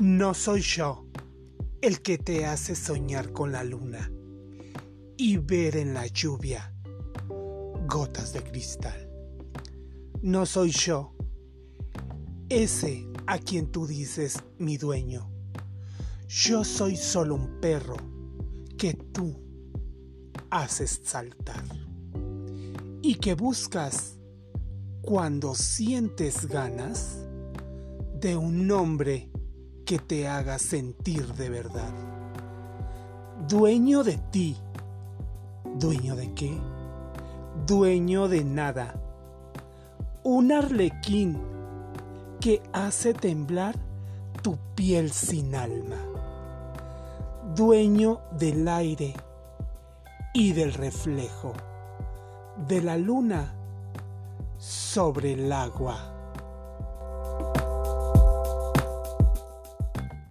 No soy yo el que te hace soñar con la luna y ver en la lluvia gotas de cristal. No soy yo ese a quien tú dices mi dueño. Yo soy solo un perro que tú haces saltar y que buscas cuando sientes ganas de un hombre que te haga sentir de verdad. Dueño de ti. ¿Dueño de qué? Dueño de nada. Un arlequín que hace temblar tu piel sin alma. Dueño del aire y del reflejo de la luna sobre el agua.